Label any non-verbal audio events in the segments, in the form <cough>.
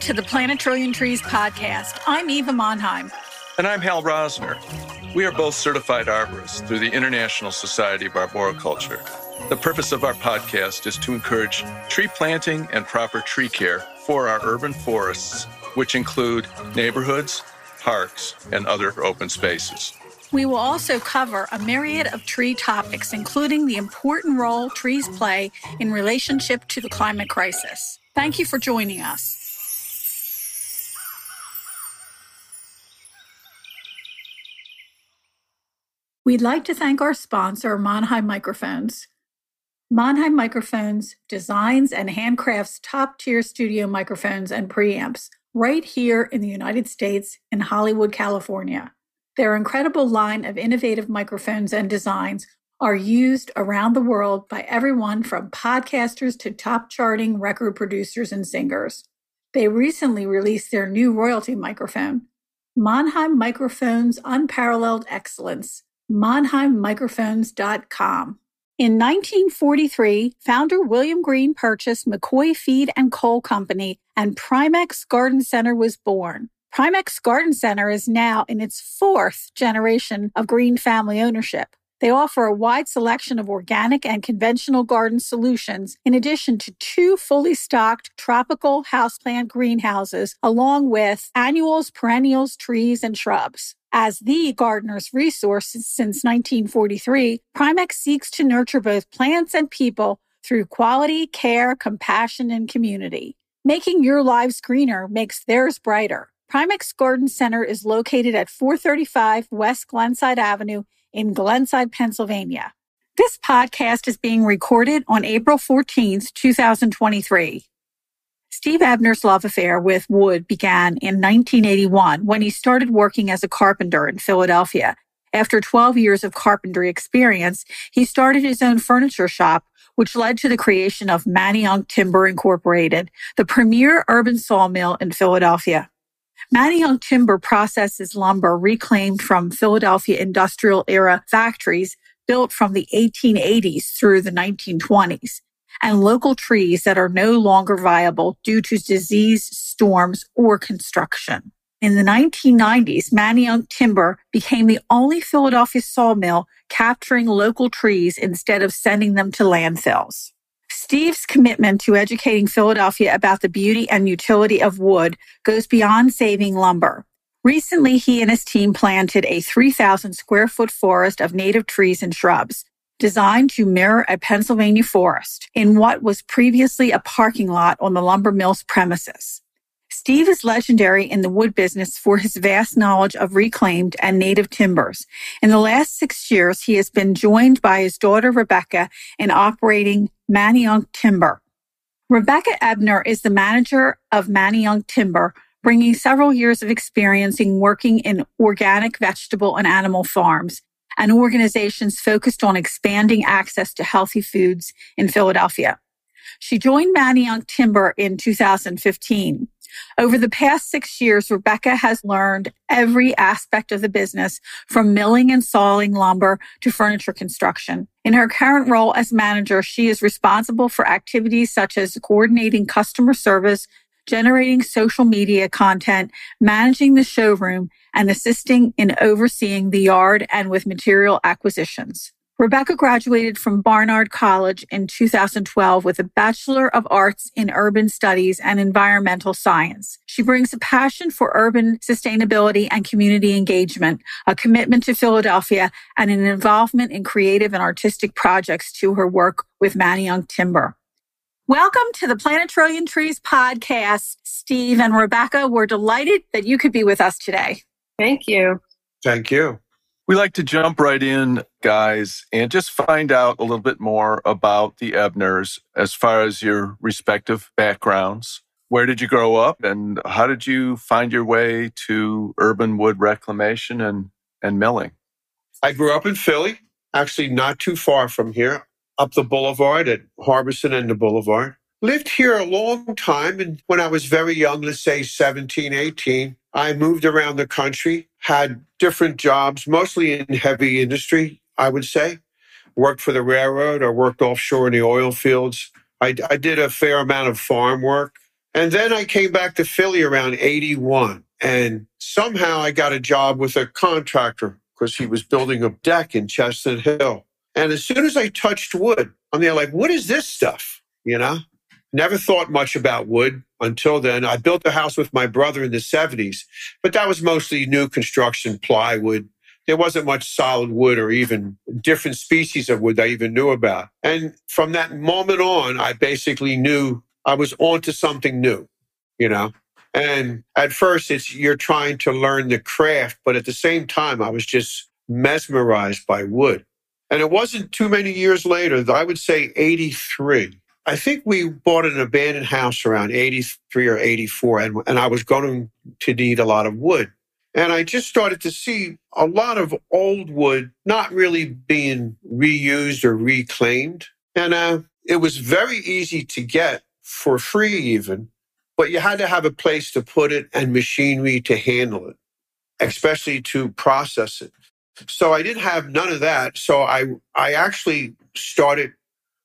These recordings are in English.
Welcome to the Planet Trillion Trees podcast. I'm Eva Monheim. And I'm Hal Rosner. We are both certified arborists through the International Society of Arboriculture. The purpose of our podcast is to encourage tree planting and proper tree care for our urban forests, which include neighborhoods, parks, and other open spaces. We will also cover a myriad of tree topics, including the important role trees play in relationship to the climate crisis. Thank you for joining us. We'd like to thank our sponsor, Monheim Microphones. Monheim Microphones designs and handcrafts top tier studio microphones and preamps right here in the United States in Hollywood, California. Their incredible line of innovative microphones and designs are used around the world by everyone from podcasters to top charting record producers and singers. They recently released their new royalty microphone, Monheim Microphones Unparalleled Excellence, monheimmicrophones.com. In 1943, founder William Green purchased McCoy Feed and Coal Company, and Primex Garden Center was born. Primex Garden Center is now in its fourth generation of Green family ownership. They offer a wide selection of organic and conventional garden solutions, in addition to two fully stocked tropical houseplant greenhouses, along with annuals, perennials, trees, and shrubs. As the gardener's resource since 1943, Primex seeks to nurture both plants and people through quality, care, compassion, and community. Making your lives greener makes theirs brighter. Primex Garden Center is located at 435 West Glenside Avenue in Glenside, Pennsylvania. This podcast is being recorded on April 14th, 2023. Steve Ebner's love affair with wood began in 1981 when he started working as a carpenter in Philadelphia. After 12 years of carpentry experience, he started his own furniture shop, which led to the creation of Manayunk Timber Incorporated, the premier urban sawmill in Philadelphia. Manayunk Timber processes lumber reclaimed from Philadelphia industrial era factories built from the 1880s through the 1920s and local trees that are no longer viable due to disease, storms, or construction. In the 1990s, Manayunk Timber became the only Philadelphia sawmill capturing local trees instead of sending them to landfills. Steve's commitment to educating Philadelphia about the beauty and utility of wood goes beyond saving lumber. Recently, he and his team planted a 3,000 square foot forest of native trees and shrubs designed to mirror a Pennsylvania forest in what was previously a parking lot on the lumber mill's premises. Steve is legendary in the wood business for his vast knowledge of reclaimed and native timbers. In the last six years, he has been joined by his daughter, Rebecca, in operating Manayunk Timber. Rebecca Ebner is the manager of Manayunk Timber, bringing several years of experience in working in organic vegetable and animal farms and organizations focused on expanding access to healthy foods in Philadelphia. She joined Manayunk Timber in 2015. Over the past six years, Rebecca has learned every aspect of the business from milling and sawing lumber to furniture construction. In her current role as manager, she is responsible for activities such as coordinating customer service, generating social media content, managing the showroom, and assisting in overseeing the yard and with material acquisitions. Rebecca graduated from Barnard College in 2012 with a Bachelor of Arts in Urban Studies and Environmental Science. She brings a passion for urban sustainability and community engagement, a commitment to Philadelphia, and an involvement in creative and artistic projects to her work with Manayunk Timber. Welcome to the Planet Trillion Trees podcast. Steve and Rebecca, we're delighted that you could be with us today. Thank you. Thank you. We like to jump right in, guys, and just find out a little bit more about the Ebners as far as your respective backgrounds. Where did you grow up and how did you find your way to urban wood reclamation and, and milling? I grew up in Philly, actually not too far from here, up the boulevard at Harbison and the Boulevard. lived here a long time. And when I was very young, let's say 17, 18, I moved around the country, had different jobs, mostly in heavy industry, I would say. Worked for the railroad or worked offshore in the oil fields. I, I did a fair amount of farm work. And then I came back to Philly around 81. And somehow I got a job with a contractor because he was building a deck in Chestnut Hill. And as soon as I touched wood, I'm there like, what is this stuff? You know? Never thought much about wood until then. I built a house with my brother in the 70s, but that was mostly new construction plywood. There wasn't much solid wood or even different species of wood I even knew about. And from that moment on, I basically knew I was onto something new, you know? And at first it's you're trying to learn the craft, but at the same time, I was just mesmerized by wood. And it wasn't too many years later, I would say 83, I think we bought an abandoned house around 83 or 84, and, and I was going to need a lot of wood. And I just started to see a lot of old wood not really being reused or reclaimed. And uh, it was very easy to get for free, even, but you had to have a place to put it and machinery to handle it, especially to process it. So I didn't have none of that. So I, I actually started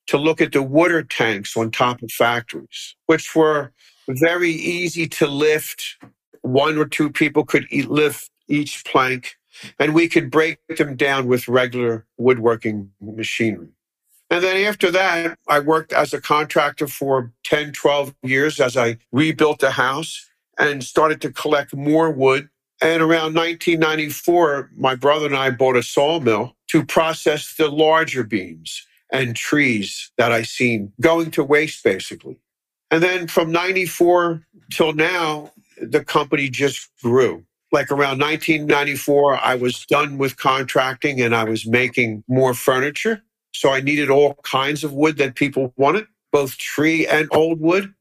to look at the water tanks on top of factories, which were very easy to lift. One or two people could lift each plank, and we could break them down with regular woodworking machinery. And then after that, I worked as a contractor for 10, 12 years as I rebuilt the house and started to collect more wood. And around 1994, my brother and I bought a sawmill to process the larger beams and trees that I seen going to waste basically. And then from 94 till now, the company just grew. Like around 1994, I was done with contracting and I was making more furniture. So I needed all kinds of wood that people wanted, both tree and old wood.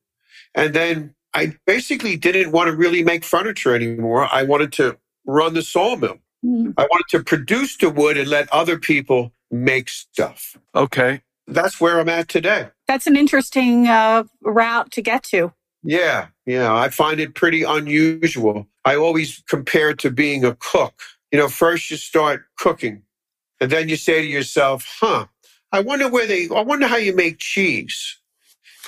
And then I basically didn't want to really make furniture anymore. I wanted to run the sawmill. Mm-hmm. I wanted to produce the wood and let other people make stuff. Okay. That's where I'm at today. That's an interesting uh, route to get to. Yeah, yeah. I find it pretty unusual. I always compare it to being a cook. You know, first you start cooking, and then you say to yourself, huh, I wonder where they, I wonder how you make cheese.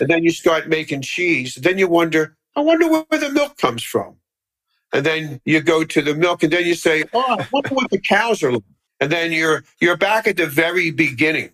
And then you start making cheese. Then you wonder, I wonder where the milk comes from. And then you go to the milk, and then you say, oh, I wonder what the cows are like. And then you're you're back at the very beginning.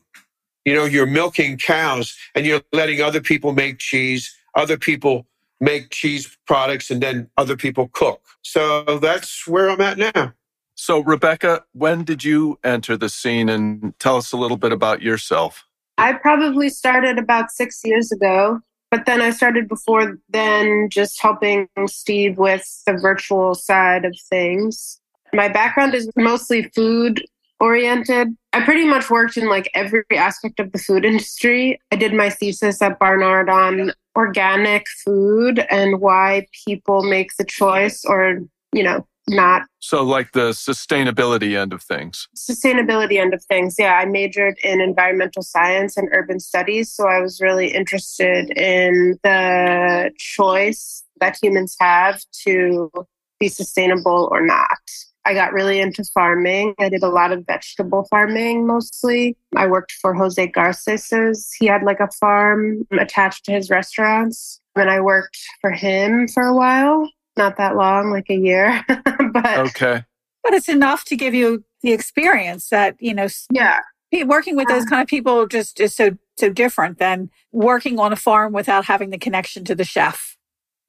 You know, you're milking cows and you're letting other people make cheese, other people make cheese products, and then other people cook. So that's where I'm at now. So, Rebecca, when did you enter the scene and tell us a little bit about yourself? I probably started about six years ago, but then I started before then just helping Steve with the virtual side of things. My background is mostly food oriented. I pretty much worked in like every aspect of the food industry. I did my thesis at Barnard on organic food and why people make the choice or, you know, not. So, like the sustainability end of things. Sustainability end of things. Yeah. I majored in environmental science and urban studies. So, I was really interested in the choice that humans have to be sustainable or not. I got really into farming. I did a lot of vegetable farming mostly. I worked for Jose Garces. He had like a farm attached to his restaurants. And I worked for him for a while. Not that long, like a year. <laughs> but Okay. But it's enough to give you the experience that, you know, yeah. Working with those kind of people just is so so different than working on a farm without having the connection to the chef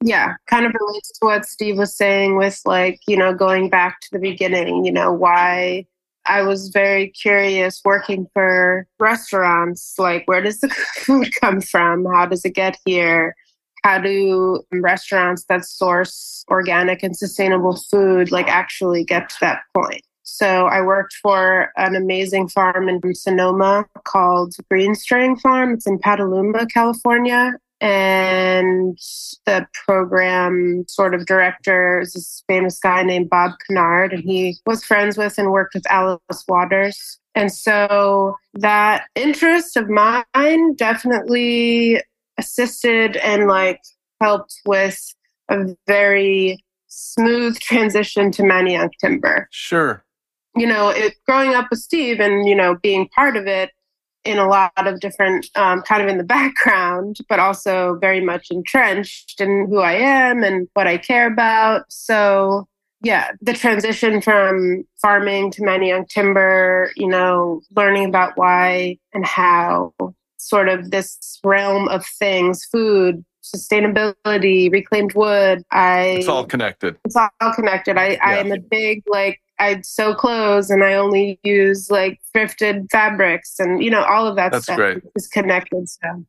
yeah kind of relates to what steve was saying with like you know going back to the beginning you know why i was very curious working for restaurants like where does the <laughs> food come from how does it get here how do restaurants that source organic and sustainable food like actually get to that point so I worked for an amazing farm in Sonoma called Green String Farm. It's in Petaluma, California and the program sort of director is this famous guy named Bob Cannard, and he was friends with and worked with Alice Waters. And so that interest of mine definitely assisted and like helped with a very smooth transition to Manayunk timber. Sure. You know, it growing up with Steve and you know being part of it in a lot of different um, kind of in the <laughs> background, but also very much entrenched in who I am and what I care about. So yeah, the transition from farming to Manayunk timber, you know, learning about why and how sort of this realm of things, food, sustainability, reclaimed wood. I It's all connected. It's all connected. I, I am a big like I sew clothes and I only use like thrifted fabrics and you know all of that That's stuff great. is connected. So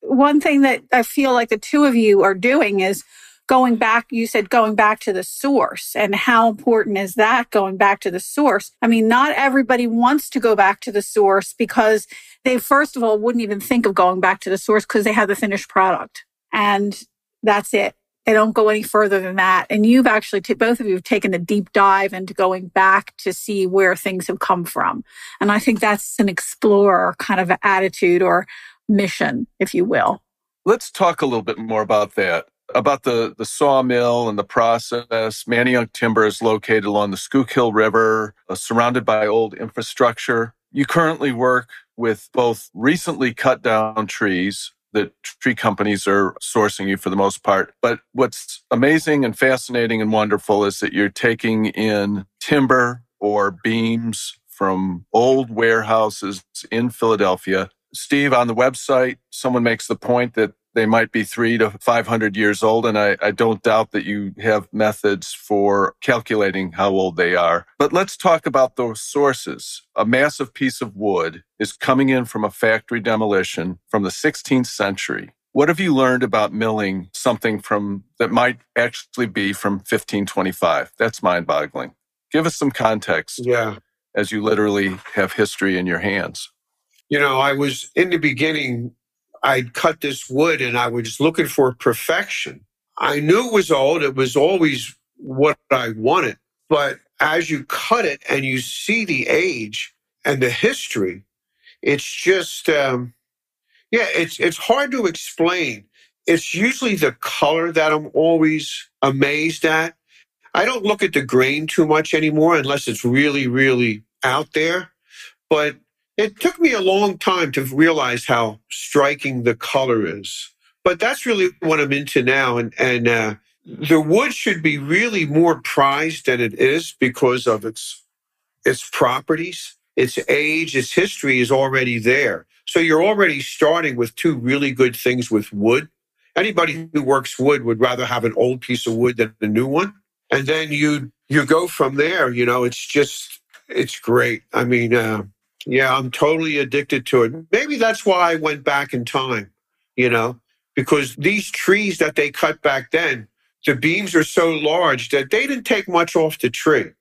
One thing that I feel like the two of you are doing is going back. You said going back to the source, and how important is that going back to the source? I mean, not everybody wants to go back to the source because they, first of all, wouldn't even think of going back to the source because they have the finished product and that's it. They don't go any further than that. And you've actually, t- both of you have taken a deep dive into going back to see where things have come from. And I think that's an explorer kind of attitude or mission, if you will. Let's talk a little bit more about that. About the, the sawmill and the process. Manayunk Timber is located along the Schuylkill River, uh, surrounded by old infrastructure. You currently work with both recently cut down trees that tree companies are sourcing you for the most part. But what's amazing and fascinating and wonderful is that you're taking in timber or beams from old warehouses in Philadelphia. Steve, on the website, someone makes the point that they might be three to 500 years old. And I, I, don't doubt that you have methods for calculating how old they are. But let's talk about those sources. A massive piece of wood is coming in from a factory demolition from the 16th century. What have you learned about milling something from that might actually be from 1525? That's mind boggling. Give us some context. Yeah. As you literally have history in your hands. You know, I was in the beginning I'd cut this wood and I was looking for perfection. I knew it was old. It was always what I wanted. But as you cut it and you see the age and the history, it's just, um, yeah, it's, it's hard to explain. It's usually the color that I'm always amazed at. I don't look at the grain too much anymore unless it's really, really out there. But it took me a long time to realize how striking the color is. But that's really what I'm into now. And, and uh, the wood should be really more prized than it is because of its, its properties, its age, its history is already there. So you're already starting with two really good things with wood. Anybody who works wood would rather have an old piece of wood than a new one. And then you, you go from there, you know, it's just, it's great. I mean, uh, yeah, I'm totally addicted to it. Mm-hmm. Maybe that's why I went back in time, you know, because these trees that they cut back then, the beams are so large that they didn't take much off the tree.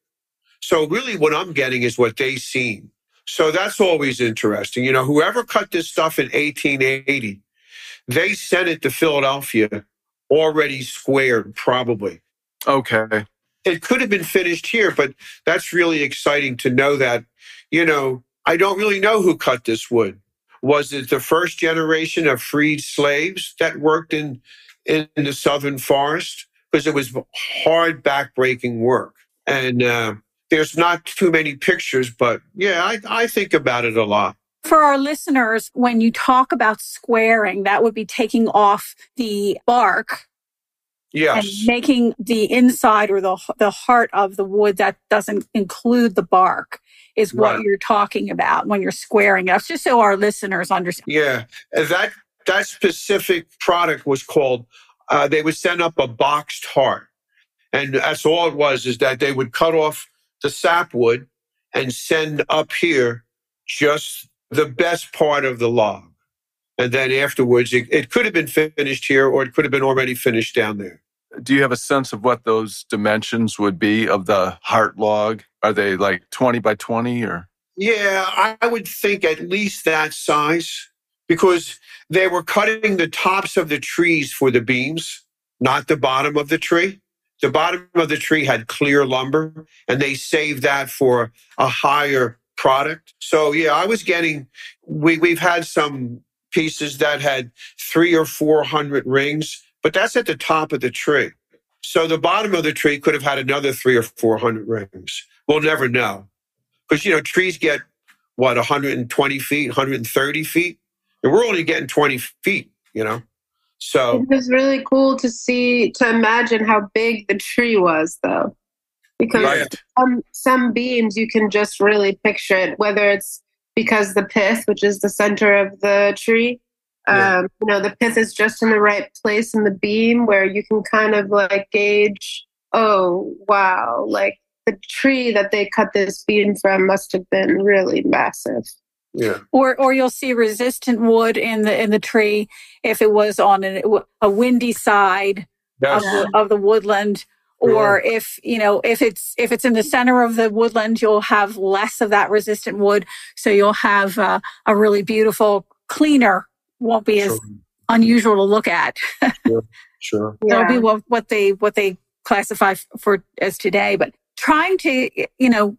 So really what I'm getting is what they seen. So that's always interesting. You know, whoever cut this stuff in 1880, they sent it to Philadelphia already squared, probably. Okay. It could have been finished here, but that's really exciting to know that, you know, I don't really know who cut this wood. Was it the first generation of freed slaves that worked in, in the southern forest? Because it was hard backbreaking work. And uh, there's not too many pictures, but yeah, I, I think about it a lot. For our listeners, when you talk about squaring, that would be taking off the bark Yes. and making the inside or the the heart of the wood that doesn't include the bark is what Right. you're talking about when you're squaring it. Just so our listeners understand. Yeah, that that specific product was called. Uh, they would send up a boxed heart, and that's all it was. Is that they would cut off the sapwood and send up here just the best part of the log, and then afterwards it, it could have been finished here, or it could have been already finished down there. Do you have a sense of what those dimensions would be of the heart log? Are they like 20 by 20 or? Yeah, I would think at least that size because they were cutting the tops of the trees for the beams, not the bottom of the tree. The bottom of the tree had clear lumber and they saved that for a higher product. So yeah, I was getting, we, we've had some pieces that had three or 400 rings, but that's at the top of the tree. So the bottom of the tree could have had another three or 400 rings. We'll never know. Because, you know, trees get what, 120 feet, 130 feet? And we're only getting 20 feet, you know? So it was really cool to see, to imagine how big the tree was, though. Because Right. some, some beams you can just really picture it, whether it's because the pith, which is the center of the tree, Yeah. um, you know, the pith is just in the right place in the beam where you can kind of like gauge, oh, wow, like the tree that they cut this beam from must have been really massive. yeah. or or you'll see resistant wood in the in the tree if it was on an, a windy side of the, of the woodland or if you know if it's if it's in the center of the woodland you'll have less of that resistant wood so you'll have uh, a really beautiful cleaner won't be as Sure. unusual to look at <laughs> Sure. that'll be what, what they what they classify for as today but trying to you know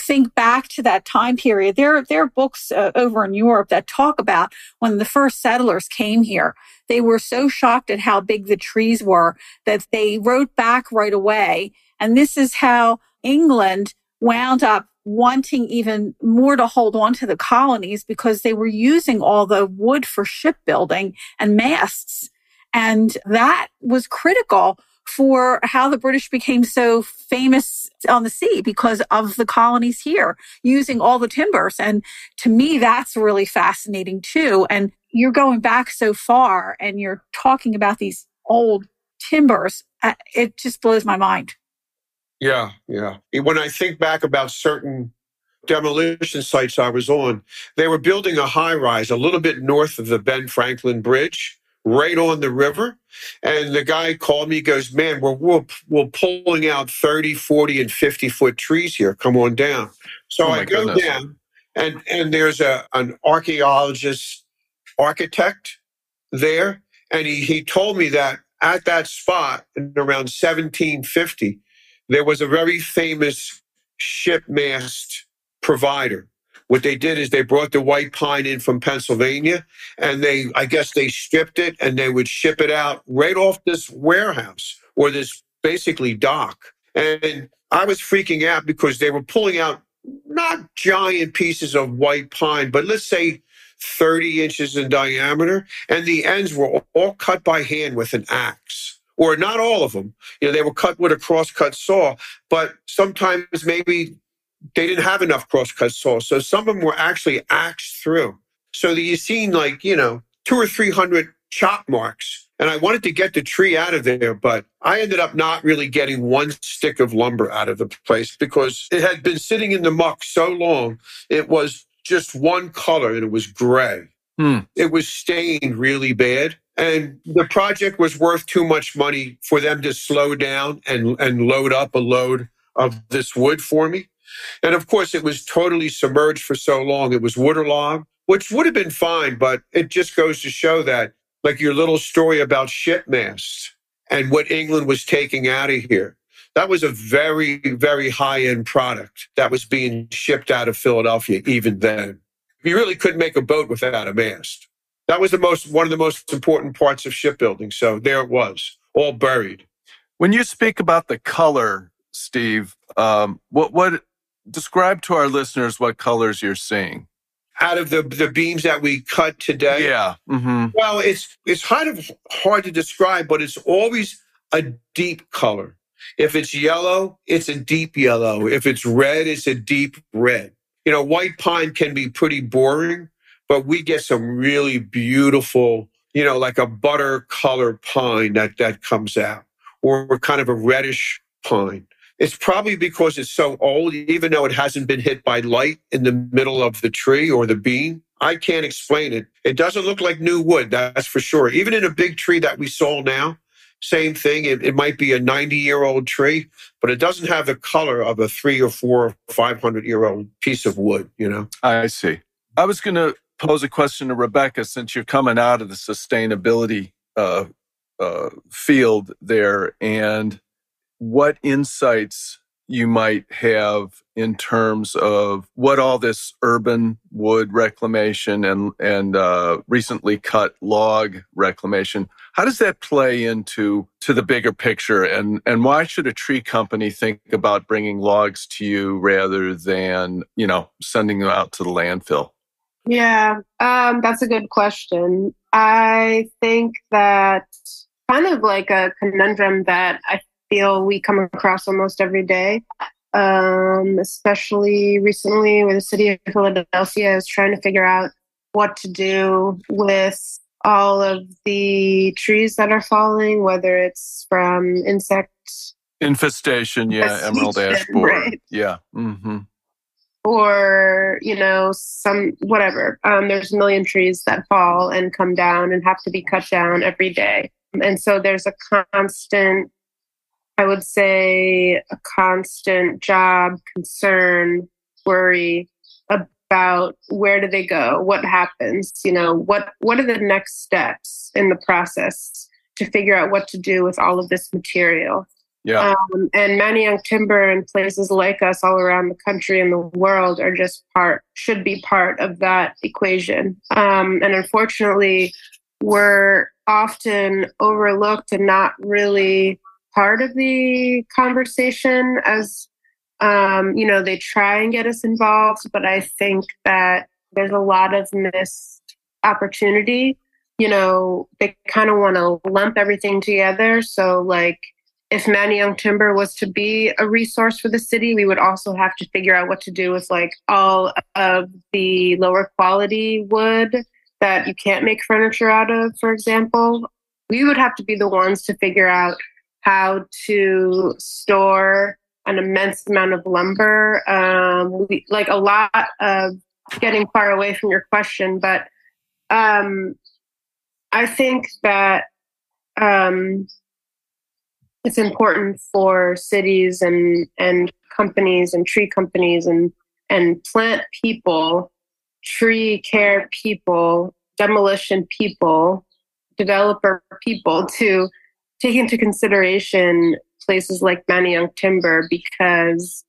think back to that time period there there are books uh, over in Europe that talk about when the first settlers came here they were so shocked at how big the trees were that they wrote back right away. And this is how England wound up wanting even more to hold on to the colonies because they were using all the wood for shipbuilding and masts. And that was critical for how the British became so famous on the sea because of the colonies here using all the timbers. And to me, that's really fascinating too. And you're going back so far and you're talking about these old timbers. Uh, It just blows my mind. Yeah, yeah. When I think back about certain demolition sites I was on, they were building a high rise a little bit north of the Ben Franklin Bridge, right on the river. And the guy called me, goes, Man, we're, we're, we're pulling out 30, 40, and 50 foot trees here. Come on down. So Oh, I go goodness. down, and, and there's a, an archaeologist architect there. And he, he told me that at that spot in around 1750, there was a very famous ship mast provider. What they did is they brought the white pine in from Pennsylvania and they, I guess they stripped it and they would ship it out right off this warehouse or this basically dock. And I was freaking out because they were pulling out not giant pieces of white pine, but let's say 30 inches in diameter. And the ends were all cut by hand with an axe, or not all of them. You know, they were cut with a crosscut saw, but sometimes maybe they didn't have enough crosscut saw. So some of them were actually axed through. So that you seen like, you know, two or 300 chop marks. And I wanted to get the tree out of there, but I ended up not really getting one stick of lumber out of the place because it had been sitting in the muck so long. It was just one color and it was gray. Hmm. It was stained really bad. And the project was worth too much money for them to slow down and, and load up a load of this wood for me. And of course, it was totally submerged for so long. It was waterlogged, which would have been fine, but it just goes to show that, like your little story about ship masts and what England was taking out of here. That was a very, very high end product that was being shipped out of Philadelphia even then. You really couldn't make a boat without a mast. That was the most, one of the most important parts of shipbuilding. So there it was, all buried. When you speak about the color, Steve, um, what what describe to our listeners what colors you're seeing? Out of the, the beams that we cut today, Yeah. hmm Well, it's it's kind of hard to describe, but it's always a deep color. If it's yellow, it's a deep yellow. If it's red, it's a deep red. You know, white pine can be pretty boring, but we get some really beautiful, you know, like a butter color pine that that comes out, or kind of a reddish pine. It's probably because it's so old, even though it hasn't been hit by light in the middle of the tree or the beam. I can't explain it. It doesn't look like new wood, that's for sure. Even in a big tree that we saw now, same thing. It, it might be a 90 year old tree, but it doesn't have the color of a three or four or 500 year old piece of wood, you know? I see. I was going to pose a question to Rebecca since you're coming out of the sustainability uh, uh, field there, and what insights you might have in terms of what all this urban wood reclamation and and uh, recently cut log reclamation how does that play into to the bigger picture? And and why should a tree company think about bringing logs to you rather than you know sending them out to the landfill? Yeah um, that's a good question. I think that kind of like a conundrum that i feel we come across almost every day um, especially recently where the city of Philadelphia is trying to figure out what to do with all of the trees that are falling, whether it's from insects. Infestation, yeah, emerald ash <laughs> borer. Right. Yeah. Mm-hmm. Or, you know, some whatever. Um, there's a million trees that fall and come down and have to be cut down every day. And so there's a constant I would say a constant job, concern, worry about where do they go, what happens, you know, what what are the next steps in the process to figure out what to do with all of this material. Yeah. Um, and Manayunk Timber and places like us all around the country and the world are just part, should be part of that equation. Um, and unfortunately, we're often overlooked and not really part of the conversation as um, you know they try and get us involved but i think that there's a lot of missed opportunity you know they kind of want to lump everything together so like if Manayunk Timber was to be a resource for the city, we would also have to figure out what to do with like all of the lower quality wood that you can't make furniture out of, for example. We would have to be the ones to figure out how to store an immense amount of lumber. Um, we, like a lot of getting far away from your question, but um, I think that um, it's important for cities and and companies and tree companies and and plant people, tree care people, demolition people, developer people to take into consideration places like Manayunk Timber because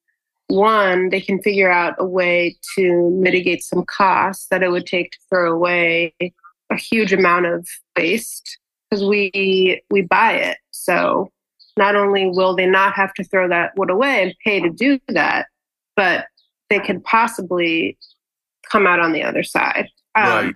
one, they can figure out a way to mitigate some costs that it would take to throw away a huge amount of waste because we we buy it. So not only will they not have to throw that wood away and pay to do that, but they could possibly come out on the other side. Um, right.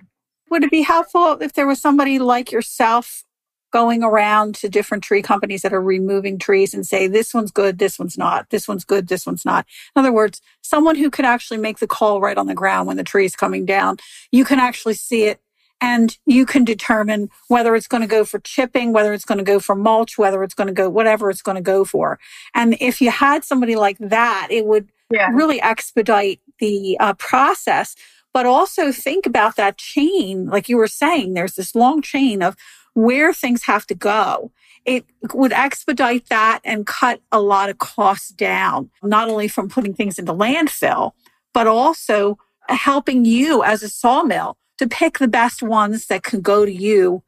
Would it be helpful if there was somebody like yourself going around to different tree companies that are removing trees and say, this one's good, this one's not, this one's good, this one's not. In other words, someone who could actually make the call right on the ground when the tree is coming down. You can actually see it and you can determine whether it's going to go for chipping, whether it's going to go for mulch, whether it's going to go, whatever it's going to go for. And if you had somebody like that, it would yeah. really expedite the uh, process. But also think about that chain, like you were saying, there's this long chain of where things have to go. It would expedite that and cut a lot of costs down, not only from putting things into landfill, but also helping you as a sawmill to pick the best ones that can go to you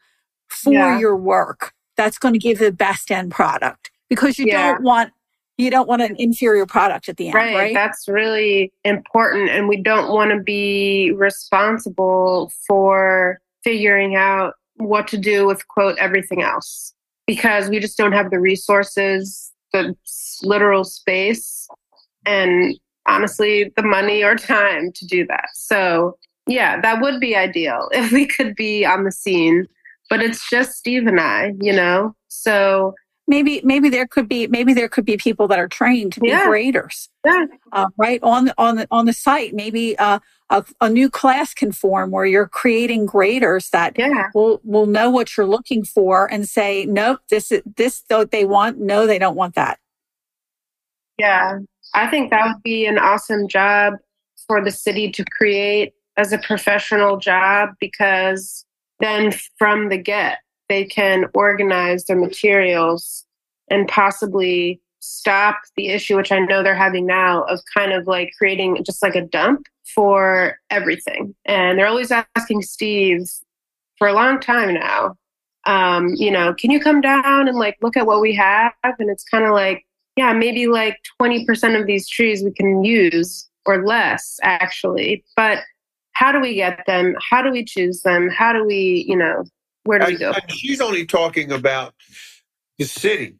for yeah. your work. That's going to give the best end product because you yeah. don't want you don't want an inferior product at the end, right? right? That's really important. And we don't want to be responsible for figuring out what to do with quote everything else because we just don't have the resources, the literal space, and honestly, the money or time to do that. So, yeah, that would be ideal <laughs> if we could be on the scene, but it's just Steve and I, you know? So, maybe maybe there could be maybe there could be people that are trained to be yeah. graders yeah. Uh, right on on the on the site maybe uh, a, a new class can form where you're creating graders that yeah. will will know what you're looking for and say nope this is this what they want no they don't want that. Yeah. I think that would be an awesome job for the city to create as a professional job because then from the get they can organize their materials and possibly stop the issue, which I know they're having now, of kind of like creating just like a dump for everything. And they're always asking Steve for a long time now, um, you know, can you come down and like look at what we have? And it's kind of like, yeah, maybe like 20% of these trees we can use or less actually. But how do we get them? How do we choose them? How do we, you know, where do we go? She's only talking about the city.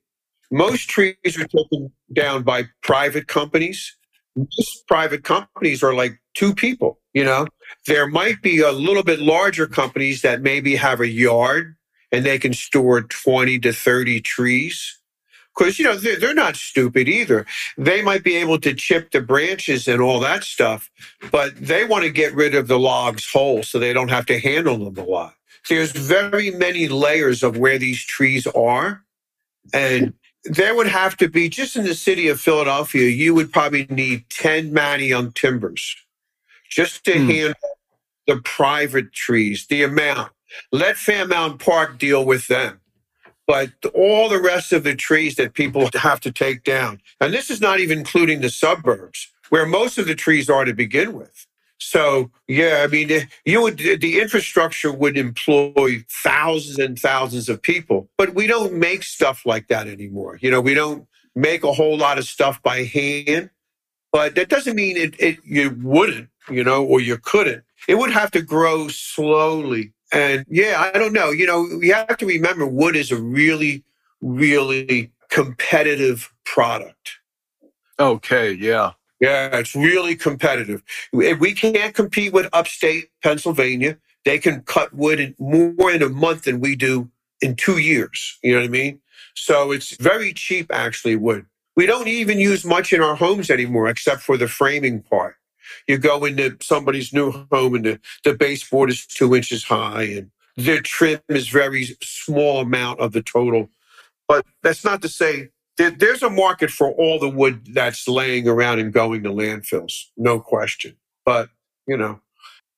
Most trees are taken down by private companies. Most private companies are like two people, you know. There might be a little bit larger companies that maybe have a yard and they can store 20 to 30 trees. Because, you know, they're, they're not stupid either. They might be able to chip the branches and all that stuff, but they want to get rid of the logs whole so they don't have to handle them a lot. There's very many layers of where these trees are. And there would have to be, just in the city of Philadelphia, you would probably need 10 Manayunk timbers just to hmm. handle the private trees, the amount. Let Fairmount Park deal with them. But all the rest of the trees that people have to take down, and this is not even including the suburbs where most of the trees are to begin with. So yeah, I mean, you would the infrastructure would employ thousands and thousands of people, but we don't make stuff like that anymore. You know, we don't make a whole lot of stuff by hand, but that doesn't mean it, it you wouldn't, you know, or you couldn't. It would have to grow slowly and yeah, I don't know. You know, you have to remember wood is a really, really competitive product. Okay, yeah. Yeah, it's really competitive. We can't compete with upstate Pennsylvania. They can cut wood in more in a month than we do in two years. You know what I mean? So it's very cheap, actually, wood. We don't even use much in our homes anymore, except for the framing part. You go into somebody's new home and the, the baseboard is two inches high and the trim is very small amount of the total. But that's not to say there's a market for all the wood that's laying around and going to landfills, no question. But, you know.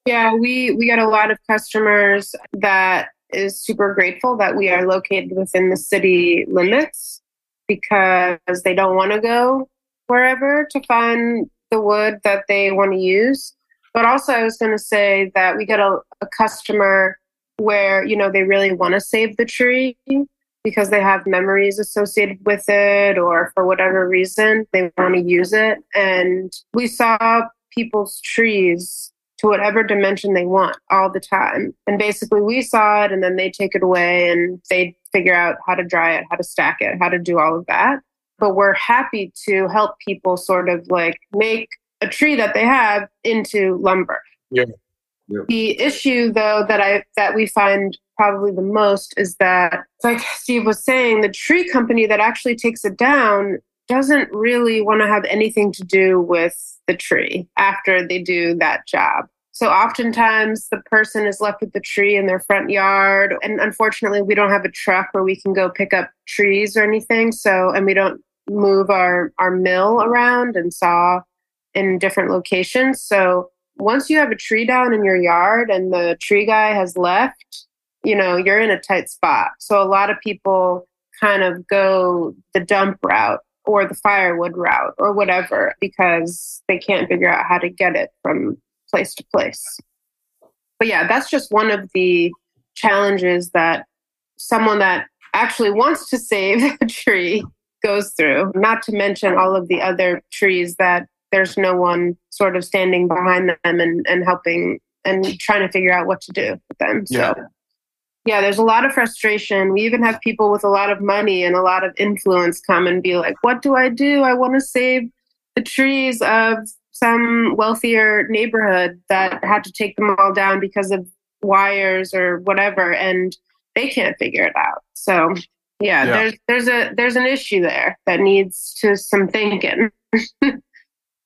Yeah, we, we got a lot of customers that is super grateful that we are located within the city limits because they don't want to go wherever to find the wood that they want to use. But also, I was going to say that we get a, a customer where, you know, they really want to save the tree because they have memories associated with it or for whatever reason they want to use it. And we saw people's trees to whatever dimension they want all the time. And basically, we saw it and then they take it away and they figure out how to dry it, how to stack it, how to do all of that but we're happy to help people sort of like make a tree that they have into lumber. Yeah. yeah. The issue though that I that we find probably the most is that like Steve was saying, the tree company that actually takes it down doesn't really want to have anything to do with the tree after they do that job. So oftentimes the person is left with the tree in their front yard. And unfortunately, we don't have a truck where we can go pick up trees or anything. So, and we don't move our, our mill around and saw in different locations. So once you have a tree down in your yard and the tree guy has left, you know, you're in a tight spot. So a lot of people kind of go the dump route or the firewood route or whatever because they can't figure out how to get it from place to place. But yeah, that's just one of the challenges that someone that actually wants to save <laughs> the tree goes through, not to mention all of the other trees that there's no one sort of standing behind them and, and helping and trying to figure out what to do with them. So yeah. yeah, there's a lot of frustration. We even have people with a lot of money and a lot of influence come and be like, what do I do? I want to save the trees of some wealthier neighborhood that had to take them all down because of wires or whatever and they can't figure it out. So yeah, yeah, there's there's a there's an issue there that needs to some thinking. <laughs>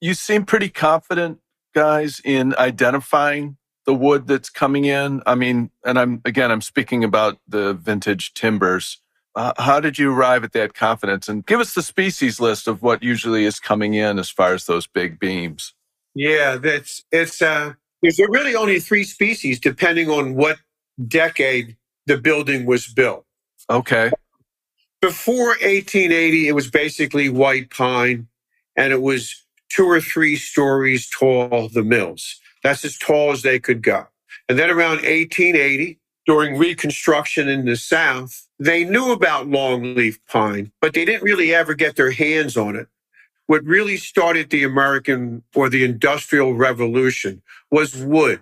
You seem pretty confident guys in identifying the wood that's coming in. I mean and i'm again i'm speaking about the vintage timbers uh, how did you arrive at that confidence? And give us the species list of what usually is coming in as far as those big beams. Yeah, that's it's uh there's really only three species depending on what decade the building was built. Okay. Before 1880, it was basically white pine and it was two or three stories tall, the mills. That's as tall as they could go. And then around 1880, during Reconstruction in the South, they knew about longleaf pine, but they didn't really ever get their hands on it. What really started the American or the Industrial Revolution was wood,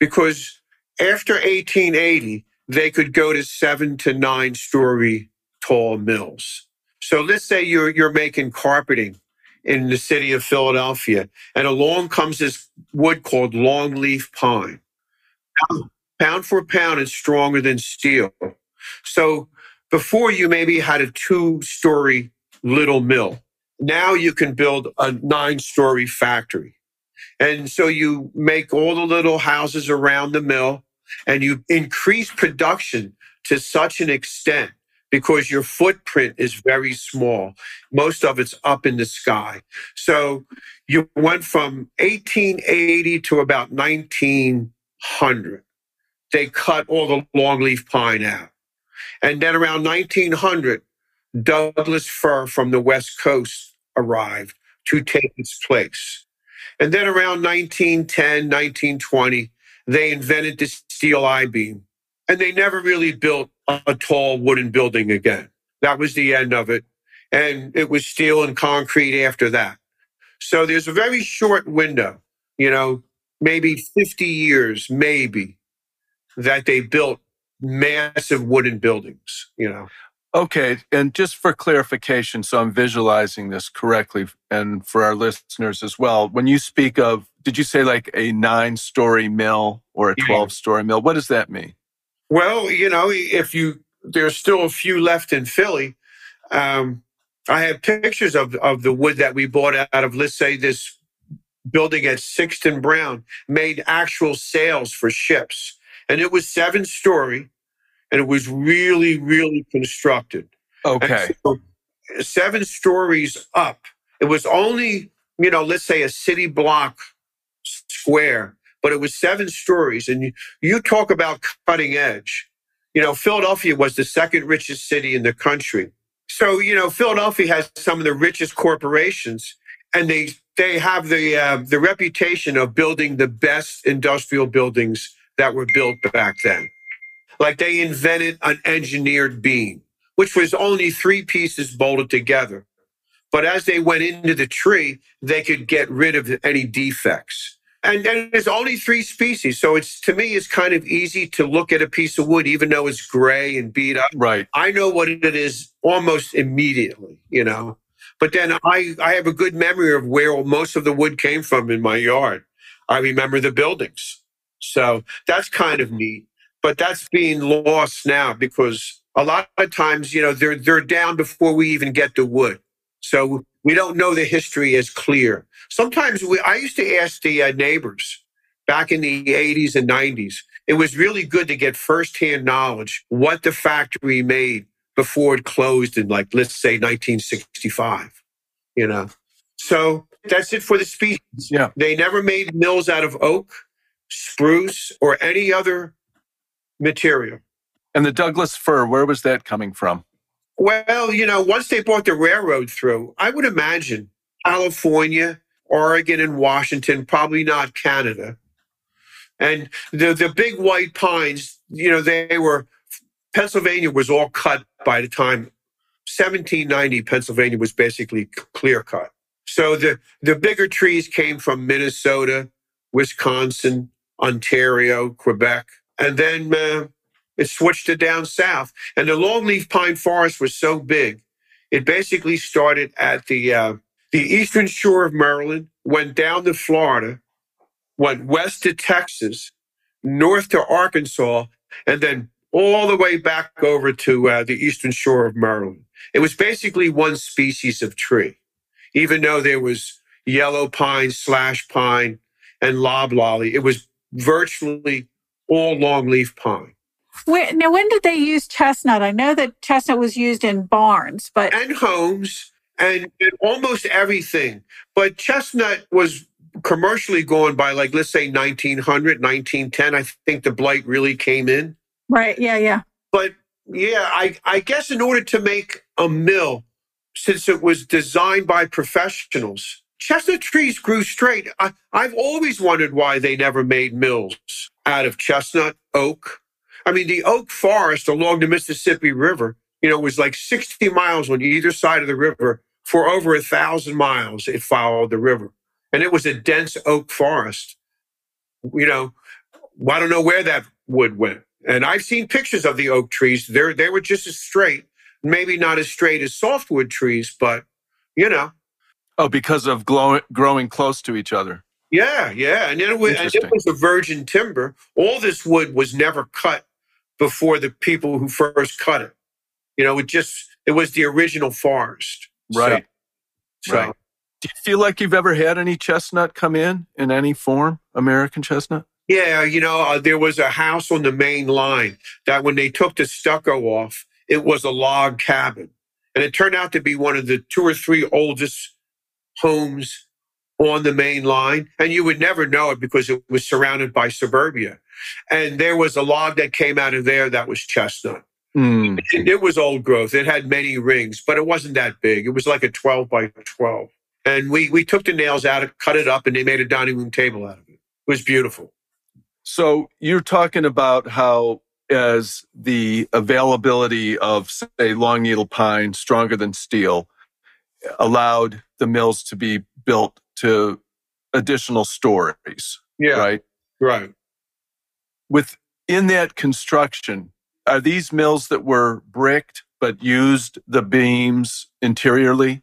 because after 1880, they could go to seven to nine story tall mills. So let's say you're, you're making carpeting in the city of Philadelphia, and along comes this wood called longleaf pine pound for pound, it's stronger than steel. So before you maybe had a two story little mill. Now you can build a nine story factory. And so you make all the little houses around the mill and you increase production to such an extent because your footprint is very small. Most of it's up in the sky. So you went from 1880 to about 1900 they cut all the longleaf pine out. And then around 1900, Douglas fir from the West Coast arrived to take its place. And then around 1910, 1920, they invented the steel I beam. And they never really built a tall wooden building again. That was the end of it. And it was steel and concrete after that. So there's a very short window, you know, maybe 50 years, maybe, that they built massive wooden buildings, you know. Okay. And just for clarification, so I'm visualizing this correctly and for our listeners as well. When you speak of, did you say like a nine story mill or a 12 story mill? What does that mean? Well, you know, if you, there's still a few left in Philly. Um, I have pictures of, of the wood that we bought out of, let's say, this building at Sixton Brown, made actual sails for ships and it was seven story and it was really, really constructed. Okay. So seven stories up. It was only, you know, let's say a city block square, but it was seven stories. And you, you talk about cutting edge. You know, Philadelphia was the second richest city in the country. So, you know, Philadelphia has some of the richest corporations and they, they have the, uh, the reputation of building the best industrial buildings that were built back then. Like they invented an engineered beam, which was only three pieces bolted together. But as they went into the tree, they could get rid of any defects. And then there's only three species. So it's to me, it's kind of easy to look at a piece of wood, even though it's gray and beat up. Right. I know what it is almost immediately, you know. But then I, I have a good memory of where most of the wood came from in my yard. I remember the buildings. So that's kind of neat. But that's being lost now because a lot of times, you know, they're they're down before we even get the wood. So we don't know the history as clear. Sometimes we, I used to ask the uh, neighbors back in the 80s and 90s. It was really good to get firsthand knowledge what the factory made before it closed in like let's say 1965. You know. So that's it for the species. Yeah. They never made mills out of oak spruce, or any other material. And the Douglas fir, where was that coming from? Well, you know, once they brought the railroad through, I would imagine California, Oregon, and Washington, probably not Canada. And the, the big white pines, you know, they were, Pennsylvania was all cut by the time 1790, Pennsylvania was basically clear cut. So the, the bigger trees came from Minnesota, Wisconsin, Ontario, Quebec, and then uh, it switched to down south. And the longleaf pine forest was so big, it basically started at the uh, the eastern shore of Maryland, went down to Florida, went west to Texas, north to Arkansas, and then all the way back over to uh, the eastern shore of Maryland. It was basically one species of tree, even though there was yellow pine, slash pine, and loblolly. It was virtually all longleaf pine. Where, now, when did they use chestnut? I know that chestnut was used in barns, but and homes and, and almost everything. But chestnut was commercially going by like let's say 1900 1910 i think the blight really came in right yeah yeah but yeah i i guess in order to make a mill since it was designed by professionals chestnut trees grew straight. I, I've always wondered why they never made mills out of chestnut, oak, I mean, the oak forest along the Mississippi River, you know, was like 60 miles on either side of the river for over a thousand miles. It followed the river. And it was a dense oak forest. You know, I don't know where that wood went. And I've seen pictures of the oak trees. They're, they were just as straight, maybe not as straight as softwood trees, but, you know. Oh, because of glow- growing close to each other. Yeah, yeah. And it, was, and it was a virgin timber. All this wood was never cut before the people who first cut it. You know, it just, it was the original forest. Right. So, right. Do you feel like you've ever had any chestnut come in in any form, American chestnut? Yeah, you know, uh, there was a house on the main line that when they took the stucco off, it was a log cabin. And it turned out to be one of the two or three oldest homes on the main line. And you would never know it because it was surrounded by suburbia. And there was a log that came out of there that was chestnut. Mm. It, it was old growth. It had many rings, but it wasn't that big. It was like a 12 by 12. And we, we took the nails out, cut it up, and they made a dining room table out of it. It was beautiful. So you're talking about how as the availability of say long needle pine stronger than steel allowed the mills to be built to additional stories. Yeah. Right. Right. Within that construction, are these mills that were bricked but used the beams interiorly?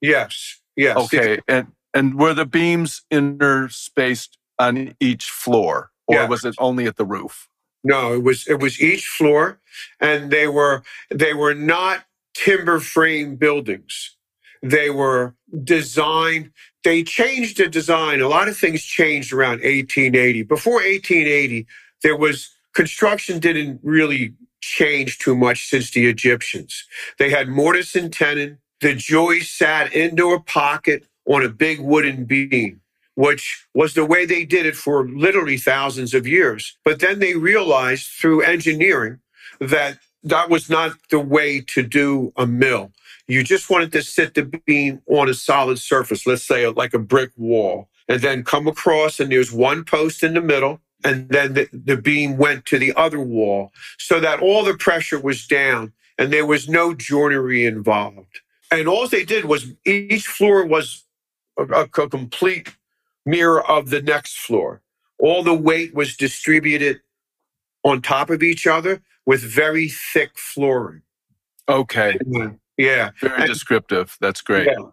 Yes. Yes. Okay. And and were the beams interspaced on each floor? or yeah. was it only at the roof? No, it was it was each floor, and they were they were not timber frame buildings. They were designed. They changed the design. A lot of things changed around 1880. Before 1880, there was construction didn't really change too much since the Egyptians. They had mortise and tenon. The joist sat into a pocket on a big wooden beam which was the way they did it for literally thousands of years. But then they realized through engineering that that was not the way to do a mill. You just wanted to sit the beam on a solid surface, let's say like a brick wall, and then come across, and there's one post in the middle, and then the, the beam went to the other wall so that all the pressure was down and there was no joinery involved. And all they did was each floor was a, a complete mirror of the next floor. All the weight was distributed on top of each other with very thick flooring. Okay. Mm-hmm. Yeah. Very and, descriptive. That's great. Yeah.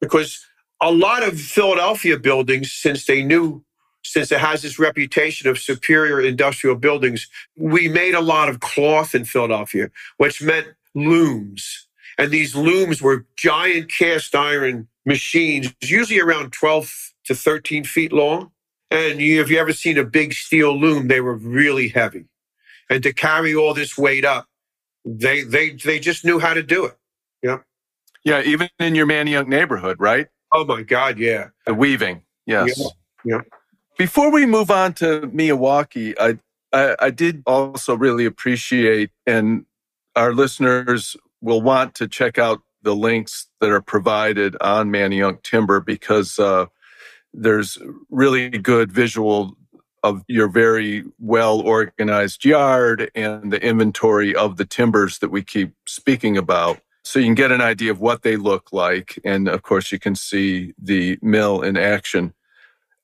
Because a lot of Philadelphia buildings, since they knew, since it has this reputation of superior industrial buildings, we made a lot of cloth in Philadelphia, which meant looms. And these looms were giant cast iron machines, usually around 12 to 13 feet long. And you, if you ever seen a big steel loom, they were really heavy. And to carry all this weight up, they they they just knew how to do it. Yeah. Even in your Manayunk neighborhood, right? Oh my God, yeah. The weaving. Yes. Yeah. yeah. Before we move on to Milwaukee, I, I I did also really appreciate and our listeners will want to check out the links that are provided on Manayunk Timber because uh, there's really good visual of your very well organized yard and the inventory of the timbers that we keep speaking about. So you can get an idea of what they look like. And of course, you can see the mill in action.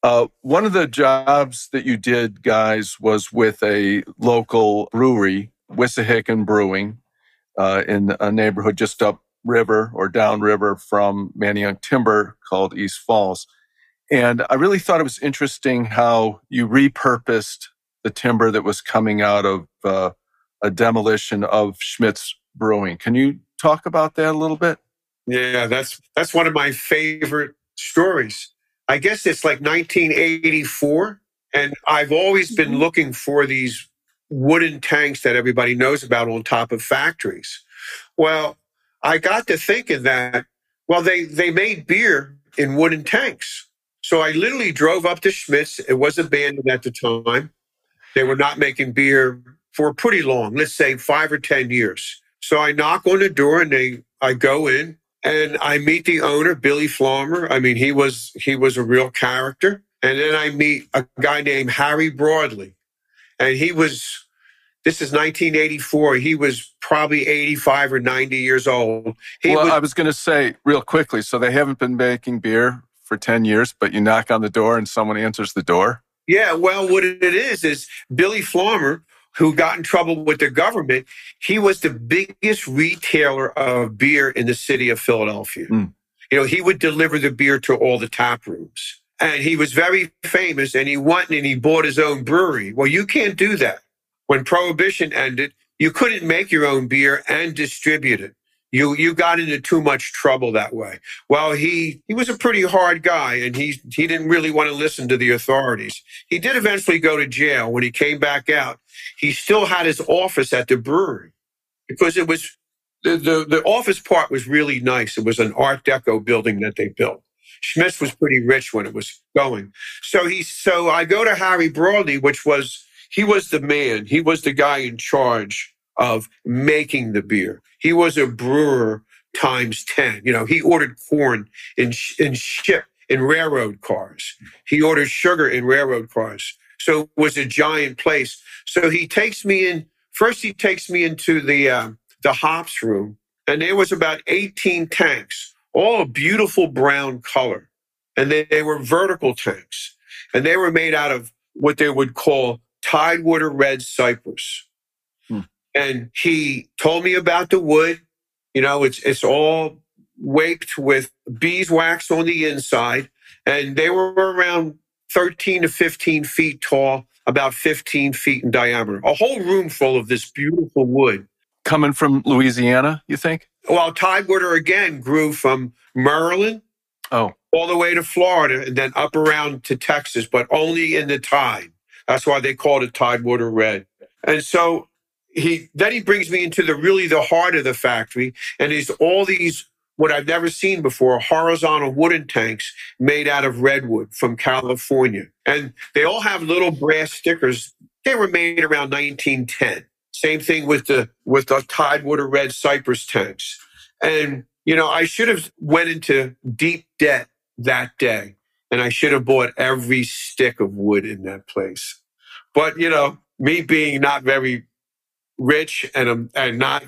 Uh, one of the jobs that you did, guys, was with a local brewery, Wissahickon Brewing, uh, in a neighborhood just up river or down river from Manayunk Timber called East Falls. And I really thought it was interesting how you repurposed the timber that was coming out of uh, a demolition of Schmidt's Brewing. Can you talk about that a little bit? Yeah, that's that's one of my favorite stories. I guess it's like 1984, and I've always been mm-hmm. looking for these wooden tanks that everybody knows about on top of factories. Well, I got to thinking that well, they they made beer in wooden tanks. So I literally drove up to Schmidt's. It was abandoned at the time. They were not making beer for pretty long, let's say five or 10 years. So I knock on the door and they, I go in and I meet the owner, Billy Flommer. I mean, he was, he was a real character. And then I meet a guy named Harry Broadley and he was, This is 1984. He was probably 85 or 90 years old. He well, was, I was going to say real quickly. So they haven't been making beer for 10 years, but you knock on the door and someone answers the door. yeah, well, what it is is Billy Flommer, who got in trouble with the government, he was the biggest retailer of beer in the city of Philadelphia. Mm. You know, he would deliver the beer to all the tap rooms. And he was very famous and he went and he bought his own brewery. Well, you can't do that. When prohibition ended, you couldn't make your own beer and distribute it. You you got into too much trouble that way. Well, he he was a pretty hard guy and he he didn't really want to listen to the authorities. He did eventually go to jail. When he came back out, he still had his office at the brewery because it was the, the, the office part was really nice. It was an Art Deco building that they built. Schmidt's was pretty rich when it was going. So he, so I go to Harry Broadley, which was, he was the man. He was the guy in charge of making the beer. He was a brewer times 10. You know, he ordered corn in, in ship in railroad cars. He ordered sugar in railroad cars. So it was a giant place. So he takes me in, first he takes me into the, uh, the hops room and there was about 18 tanks, all a beautiful brown color. And they, they were vertical tanks and they were made out of what they would call Tidewater red cypress. And he told me about the wood. You know, it's, it's all waked with beeswax on the inside and they were around 13 to 15 feet tall, about 15 feet in diameter. A whole room full of this beautiful wood. Coming from Louisiana, you think? Well, Tidewater again grew from Maryland Oh, all the way to Florida and then up around to Texas, but only in the tide. That's why they called it Tidewater Red. And so he then he brings me into the really the heart of the factory, and he's all these what I've never seen before horizontal wooden tanks made out of redwood from California, and they all have little brass stickers. They were made around 1910. Same thing with the with the Tidewater Red Cypress tanks, and you know I should have went into deep debt that day, and I should have bought every stick of wood in that place. But you know, me being not very rich and um, and not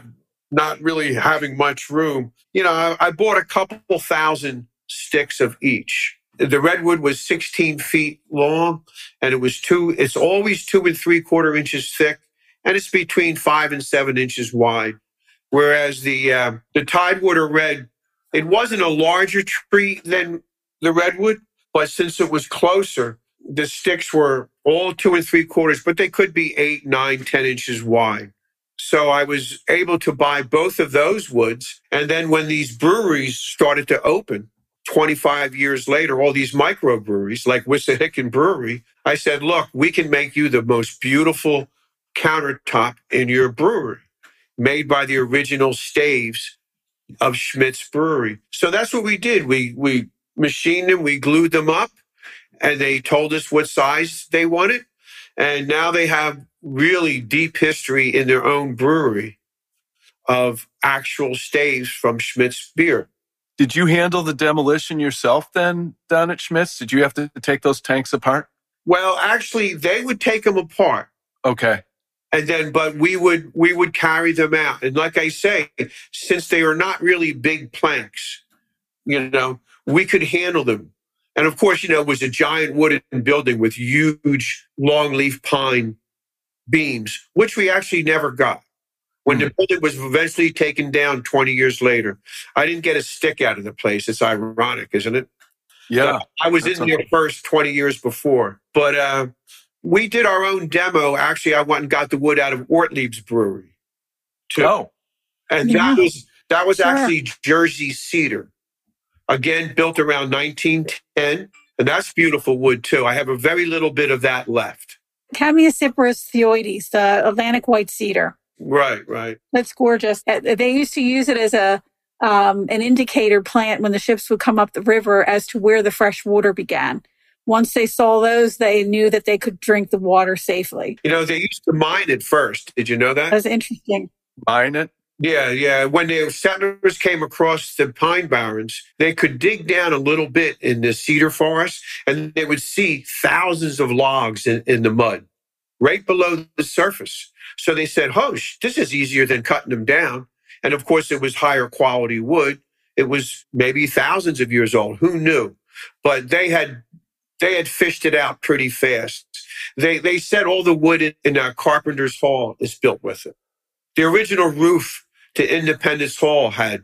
not really having much room, you know, I, I bought a couple thousand sticks of each. The redwood was 16 feet long, and it was two. It's always two and three quarter inches thick, and it's between five and seven inches wide. Whereas the uh, the Tidewater Red, it wasn't a larger tree than the redwood, but since it was closer, the sticks were all two and three quarters, but they could be eight, nine, ten inches wide. So I was able to buy both of those woods. And then when these breweries started to open 25 years later, all these microbreweries like Wissahickon Brewery, I said, look, we can make you the most beautiful countertop in your brewery made by the original staves of Schmidt's Brewery. So that's what we did. We, we machined them, we glued them up, and they told us what size they wanted. And now they have really deep history in their own brewery of actual staves from Schmidt's beer. did you handle the demolition yourself then down at Schmidt's? Did you have to take those tanks apart? Well, actually, they would take them apart. Okay. and then but we would we would carry them out and like i say since they are not really big planks you know we could handle them and of course you know it was a giant wooden building with huge long leaf pine beams which we actually never got when the building was eventually taken down 20 years later i didn't get a stick out of the place it's ironic isn't it Yeah. I was in there okay. first 20 years before. But uh, we did our own demo. Actually, I went and got the wood out of Ortlieb's brewery. Too. Oh, and Yeah. that was that was Sure. actually Jersey cedar. Again, built around 1910. And that's beautiful wood too. I have a very little bit of that left. Chamaecyparis thyoides, the Atlantic white cedar. Right, right. That's gorgeous. Uh, They used to use it as a um, an indicator plant when the ships would come up the river as to where the fresh water began. Once they saw those, they knew that they could drink the water safely. You know, they used to mine it first. Did you know that? That's interesting. mine it. Yeah, yeah. When the settlers came across the pine barrens, they could dig down a little bit in the cedar forest and they would see thousands of logs in, in the mud. right below the surface. So they said, Hosh, this is easier than cutting them down. And of course, it was higher quality wood. It was maybe thousands of years old. Who knew? But they had they had fished it out pretty fast. They they said all the wood in, in Carpenter's Hall is built with it. The original roof to Independence Hall had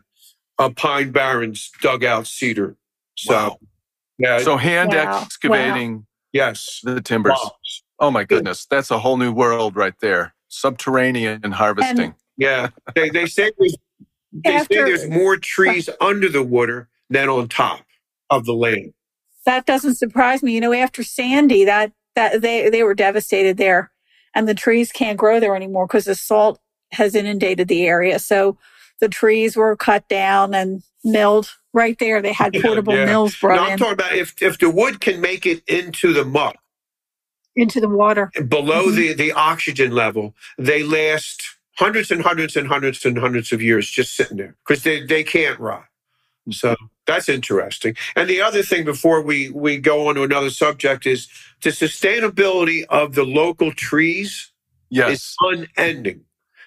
a Pine Barrens dugout cedar. So Wow. yeah, So hand Wow. excavating yes. the timbers. Bombs. Oh my goodness, that's a whole new world right there. Subterranean harvesting. Yeah, they they say there's they After- say there's more trees under the water than on top of the land. that doesn't surprise me. You know, after Sandy, that that they they were devastated there, and the trees can't grow there anymore because the salt has inundated the area. So the trees were cut down and milled right there. They had portable yeah. mills No, brought I'm in talking about if if the wood can make it into the muck into the water. below Mhm. the the oxygen level, they last hundreds and hundreds and hundreds and hundreds of years just sitting there because they they can't rot. So that's interesting. And the other thing before we we go on to another subject is the sustainability of the local trees Yes. is unending.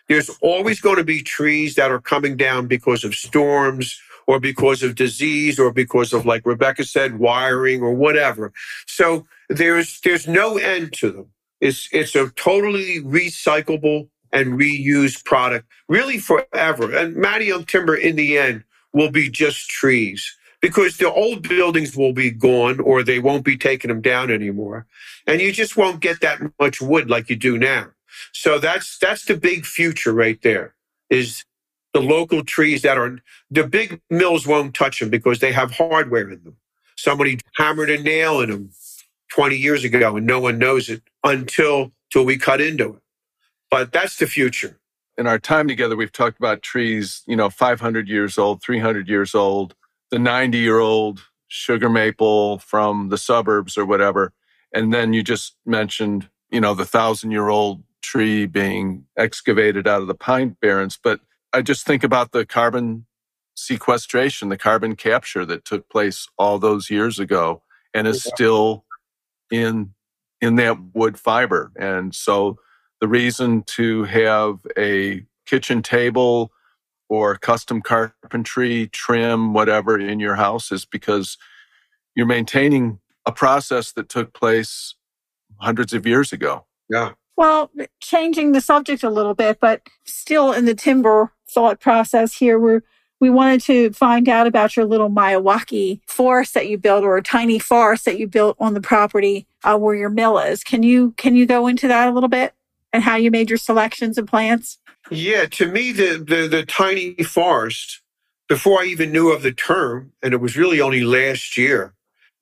There's always going to be trees that are coming down because of storms or because of disease or because of, like Rebecca said, wiring or whatever. So there's there's no end to them. It's it's a totally recyclable and reused product, really forever. And Manayunk Timber, in the end, will be just trees because the old buildings will be gone or they won't be taking them down anymore, and you just won't get that much wood like you do now. So that's that's the big future right there. Is the local trees that are the big mills won't touch them because they have hardware in them. Somebody hammered a nail in them 20 years ago and no one knows it until till we cut into it. But that's the future. in our time together, we've talked about trees, you know, 500 years old, 300 years old, the 90 year old sugar maple from the suburbs or whatever. And then you just mentioned, you know, the thousand year old tree being excavated out of the pine barrens. But I just think about the carbon sequestration, the carbon capture that took place all those years ago and is still in in that wood fiber. And so the reason to have a kitchen table or custom carpentry trim whatever in your house is because you're maintaining a process that took place hundreds of years ago Yeah. Well, changing the subject a little bit, but still in the timber thought process here, we're we wanted to find out about your little Miyawaki forest that you built or a tiny forest that you built on the property uh, where your mill is. Can you can you go into that a little bit and how you made your selections of plants? Yeah, to me, the, the the tiny forest. Before I even knew of the term, and it was really only last year,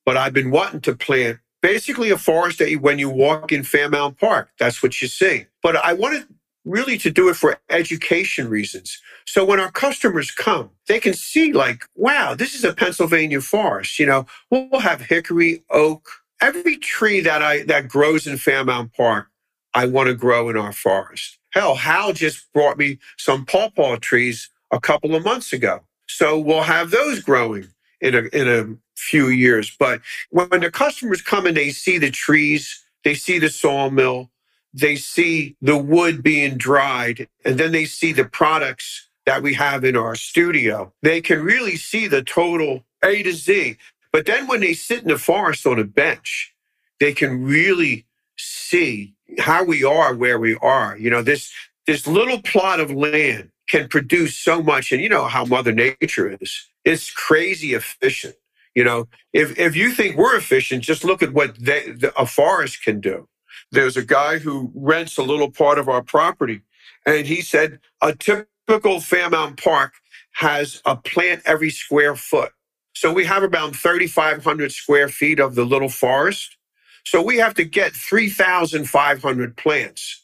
but I've been wanting to plant basically a forest that you, when you walk in Fairmount Park, that's what you see. But I wanted really to do it for education reasons. So when our customers come, they can see like, wow, this is a Pennsylvania forest. You know, we'll have hickory, oak, every tree that I that grows in Fairmount Park, I want to grow in our forest. Hell, Hal just brought me some pawpaw trees a couple of months ago. So we'll have those growing in a in a few years. But when the customers come and they see the trees, they see the sawmill, they see the wood being dried, and then they see the products that we have in our studio, they can really see the total A to Z. But then when they sit in the forest on a bench, they can really see how we are where we are. You know, this this little plot of land can produce so much, and you know how Mother Nature is. It's crazy efficient. You know, if if you think we're efficient, just look at what they, the, a forest can do. There's a guy who rents a little part of our property, and he said a typical Fairmount Park has a plant every square foot. So we have about 3,500 square feet of the little forest. So we have to get 3,500 plants,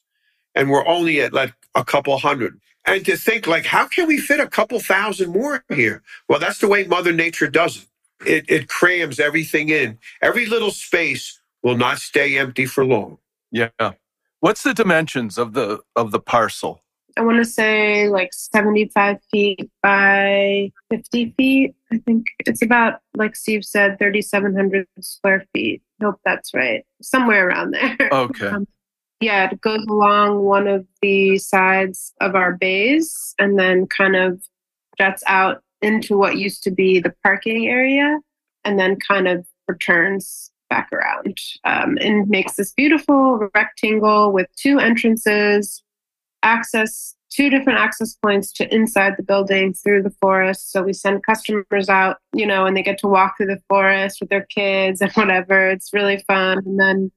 and we're only at like a couple hundred. And to think like, how can we fit a couple thousand more here? Well, that's the way Mother Nature does it. It, it crams everything in. Every little space will not stay empty for long. yeah what's the dimensions of the of the parcel I want to say like 75 feet by 50 feet. I think it's about, like Steve said, 3,700 square feet. Hope that's right. Somewhere around there. okay <laughs> Um, yeah, it goes along one of the sides of our bays and then kind of juts out into what used to be the parking area and then kind of returns back around um, and makes this beautiful rectangle with two entrances, access, two different access points to inside the building through the forest. So we send customers out, you know, and they get to walk through the forest with their kids and <laughs> whatever. It's really fun. And then,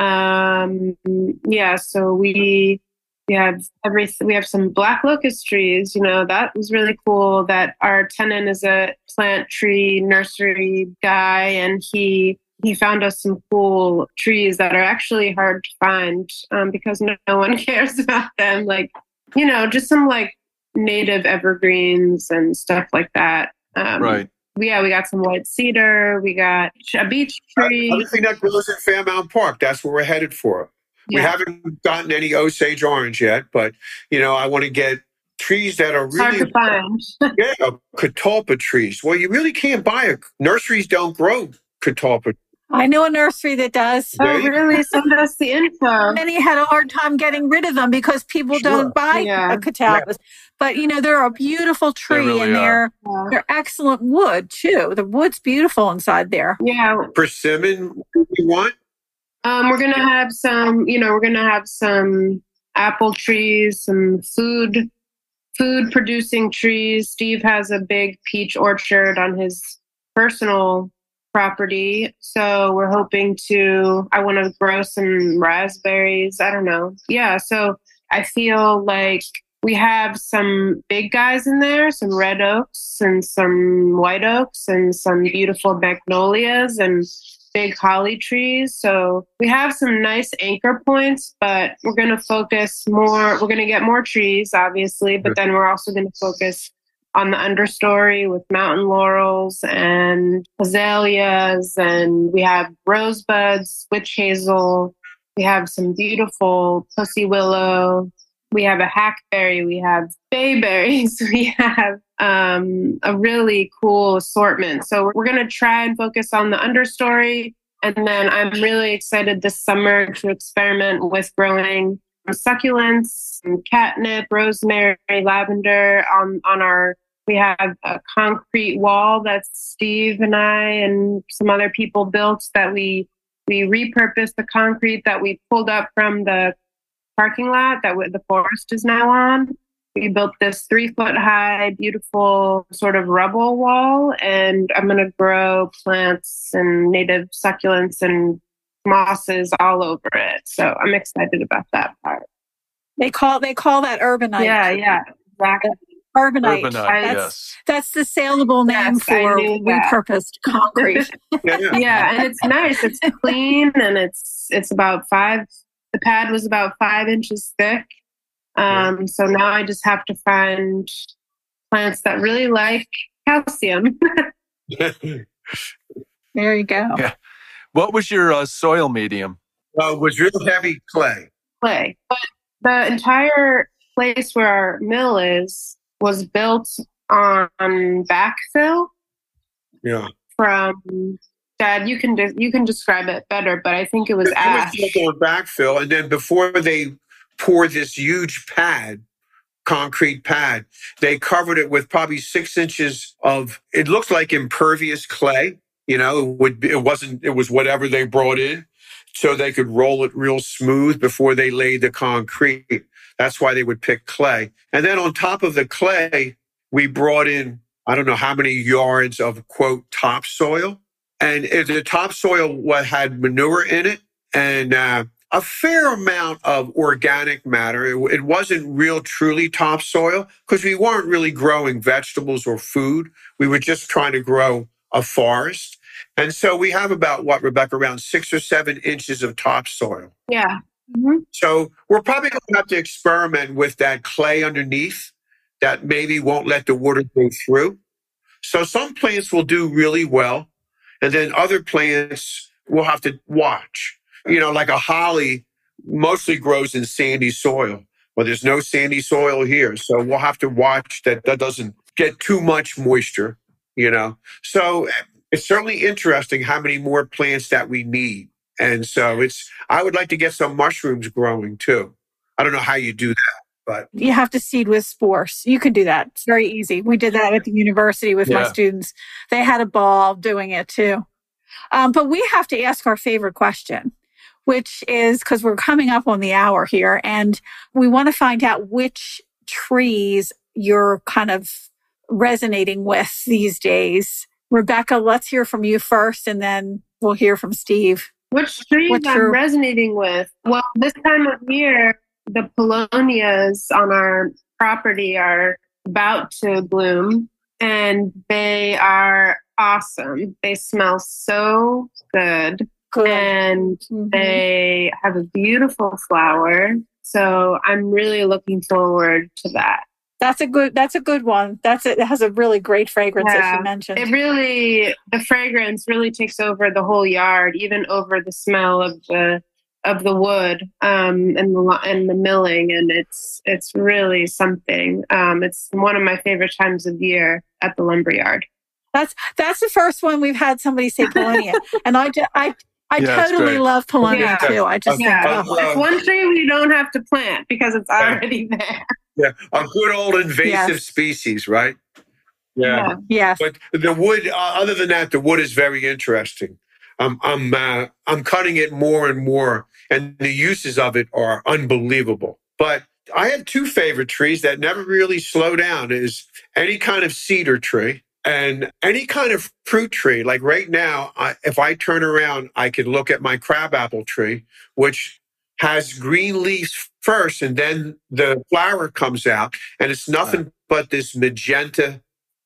um, yeah, so we we have every we have some black locust trees you know that was really cool that our tenant is a plant tree nursery guy and he he found us some cool trees that are actually hard to find um, because no, no one <laughs> cares about them like you know just some like native evergreens and stuff like that um, right yeah, we got some white cedar. We got a beech tree. Everything that grows in Fairmount Park. That's where we're headed for. Yeah. We haven't gotten any Osage orange yet, but you know, I want to get trees that are really hard to find. <laughs> yeah, catalpa trees. Well, you really can't buy a nurseries don't grow catalpa. I know a nursery that does. Oh, really? Send us the info. Many had a hard time getting rid of them because people sure. don't buy yeah. catalpas. Yeah. But you know, they're a beautiful tree, they really and they're yeah. they're excellent wood too. The wood's beautiful inside there. Yeah. Persimmon, you want? Um, we're gonna have some, you know, we're gonna have some apple trees, some food food producing trees. Steve has a big peach orchard on his personal property. So we're hoping to I want to grow some raspberries. I don't know. Yeah, so I feel like we have some big guys in there, some red oaks and some white oaks and some beautiful magnolias and big holly trees. So we have some nice anchor points, but we're going to focus more. We're going to get more trees, obviously, but then we're also going to focus on the understory with mountain laurels and azaleas. And we have rosebuds, witch hazel. We have some beautiful pussy willow. We have a hackberry. We have bayberries. <laughs> We have um, a really cool assortment. So we're going to try and focus on the understory. And then I'm really excited this summer to experiment with growing succulents, and catnip, rosemary, lavender on, on our we have a concrete wall that Steve and I and some other people built that we we repurposed the concrete that we pulled up from the parking lot that the forest is now on. We built this three foot high, beautiful sort of rubble wall, and I'm going to grow plants and native succulents and mosses all over it. So I'm excited about that part. They call they call that urbanite. Yeah, yeah, exactly. Urbanite. urbanite that's, yes. that's the saleable name yes, for repurposed concrete. <laughs> yeah, and it's nice. It's clean, and it's it's about five. The pad was about five inches thick, um, so now I just have to find plants that really like calcium. <laughs> <laughs> there you go. Yeah. What was your uh, soil medium? Uh, was real heavy clay. Clay, but the entire place where our mill is was built on backfill. Yeah. From Dad, you can de- you can describe it better, but I think it was it, ash. It was on backfill, and then before they pour this huge pad, concrete pad. They covered it with probably six inches of, it looks like impervious clay. You know, it, would it wasn't, it was whatever they brought in. So they could roll it real smooth before they laid the concrete. That's why they would pick clay. And then on top of the clay, we brought in, I don't know how many yards of quote topsoil. And the topsoil what had manure in it. And uh, a fair amount of organic matter. It, it wasn't real, truly topsoil because we weren't really growing vegetables or food. We were just trying to grow a forest. And so we have about what, Rebecca, around six or seven inches of topsoil. Yeah. Mm-hmm. So we're probably going to have to experiment with that clay underneath that maybe won't let the water go through. So some plants will do really well. And then other plants we'll have to watch you know, like a holly mostly grows in sandy soil. Well, there's no sandy soil here. So we'll have to watch that that doesn't get too much moisture, you know. So it's certainly interesting how many more plants that we need. And so it's, I would like to get some mushrooms growing too. I don't know how you do that, but You have to seed with spores. You can do that. It's very easy. We did that at the university with my students. They had a ball doing it too. Um, but we have to ask our favorite question, which is because we're coming up on the hour here and we want to find out which trees you're kind of resonating with these days. Rebecca, let's hear from you first and then we'll hear from Steve. Which What's I'm your- resonating with? Well, this time of year, the paulownias on our property are about to bloom and they are awesome. They smell so good and Mhm. they have a beautiful flower. So I'm really looking forward to that. That's a good. That's a good one. That's it. It has a really great fragrance, as you mentioned. It really, the fragrance really takes over the whole yard, even over the smell of the of the wood um, and the and the milling, and it's it's really something. Um, it's one of my favorite times of year at the lumberyard. That's that's the first one we've had somebody say <laughs> Paulownia, and I ju- I I Yeah, totally love Paulownia Yeah. too. I just Yeah, think, oh, it's one tree we don't have to plant because it's already <laughs> there. Yeah, a good old invasive Yes. species, right? Yeah. yes, But the wood, uh, other than that, the wood is very interesting. Um, I'm uh, I'm cutting it more and more, and the uses of it are unbelievable. But I have two favorite trees that never really slow down: is any kind of cedar tree and any kind of fruit tree. Like right now, I, if I turn around, I can look at my crabapple tree, which has green leaves first, and then the flower comes out, and it's nothing but this magenta,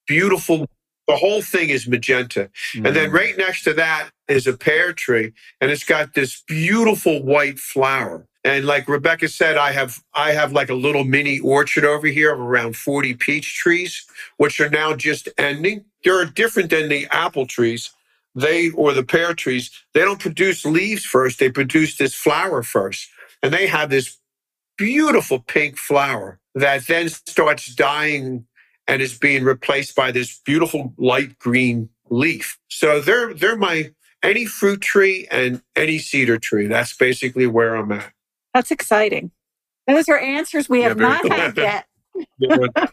beautiful. The whole thing is magenta. And then Mm. right next to that is a pear tree, and it's got this beautiful white flower. And like Rebecca said, I have I have like a little mini orchard over here of around 40 peach trees, which are now just ending. They're different than the apple trees. They or the pear trees, they don't produce leaves first, they produce this flower first. And they have this beautiful pink flower that then starts dying and is being replaced by this beautiful light green leaf. So they're they're my any fruit tree and any cedar tree. That's basically where I'm at. that's exciting. Those are answers we have very not had yet. <laughs>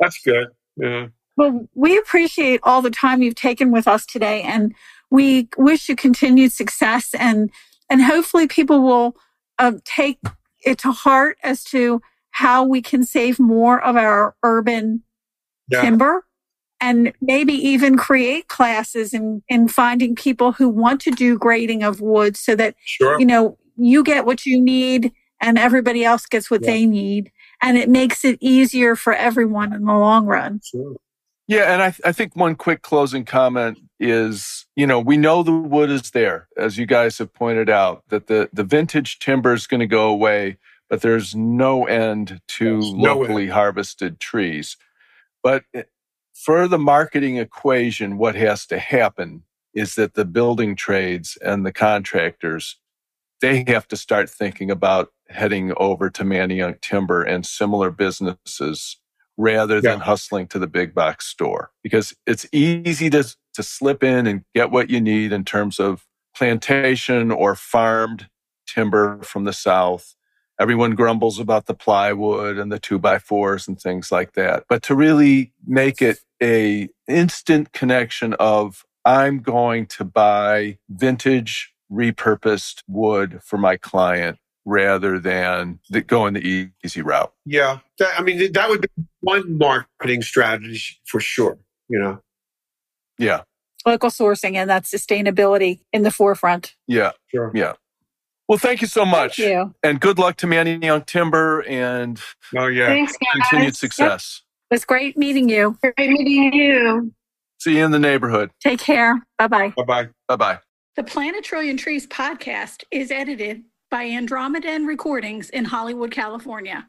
That's good. Yeah. Well, we appreciate all the time you've taken with us today, and we wish you continued success. and And hopefully, people will uh, take it to heart as to how we can save more of our urban Yeah. timber, and maybe even create classes in in finding people who want to do grading of wood, so that Sure. you know you get what you need and everybody else gets what Yeah. they need, and it makes it easier for everyone in the long run. Sure. Yeah, and I, I think one quick closing comment is, you know, we know the wood is there, as you guys have pointed out, that the, the vintage timber is going to go away, but there's no end to There's no locally harvested trees. But eh, for the marketing equation, what has to happen is that the building trades and the contractors, they have to start thinking about heading over to Manayunk Timber and similar businesses rather than Yeah. hustling to the big box store because it's easy to, to slip in and get what you need in terms of plantation or farmed timber from the south. Everyone grumbles about the plywood and the two by fours and things like that. But to really make it a instant connection of I'm going to buy vintage repurposed wood for my client rather than the, going the easy route. Yeah. That, I mean, that would be one marketing strategy for sure. You know. Yeah. local sourcing and that sustainability in the forefront. Yeah. Sure. Yeah. Well, thank you so much. Thank you. And good luck to Manayunk Timber and Oh yeah. Thanks, guys. continued success. It was great meeting you. Great meeting you. See you in the neighborhood. Take care. Bye bye. Bye bye. Bye bye. The Planet Trillion Trees podcast is edited by Andromedan Recordings in Hollywood, California.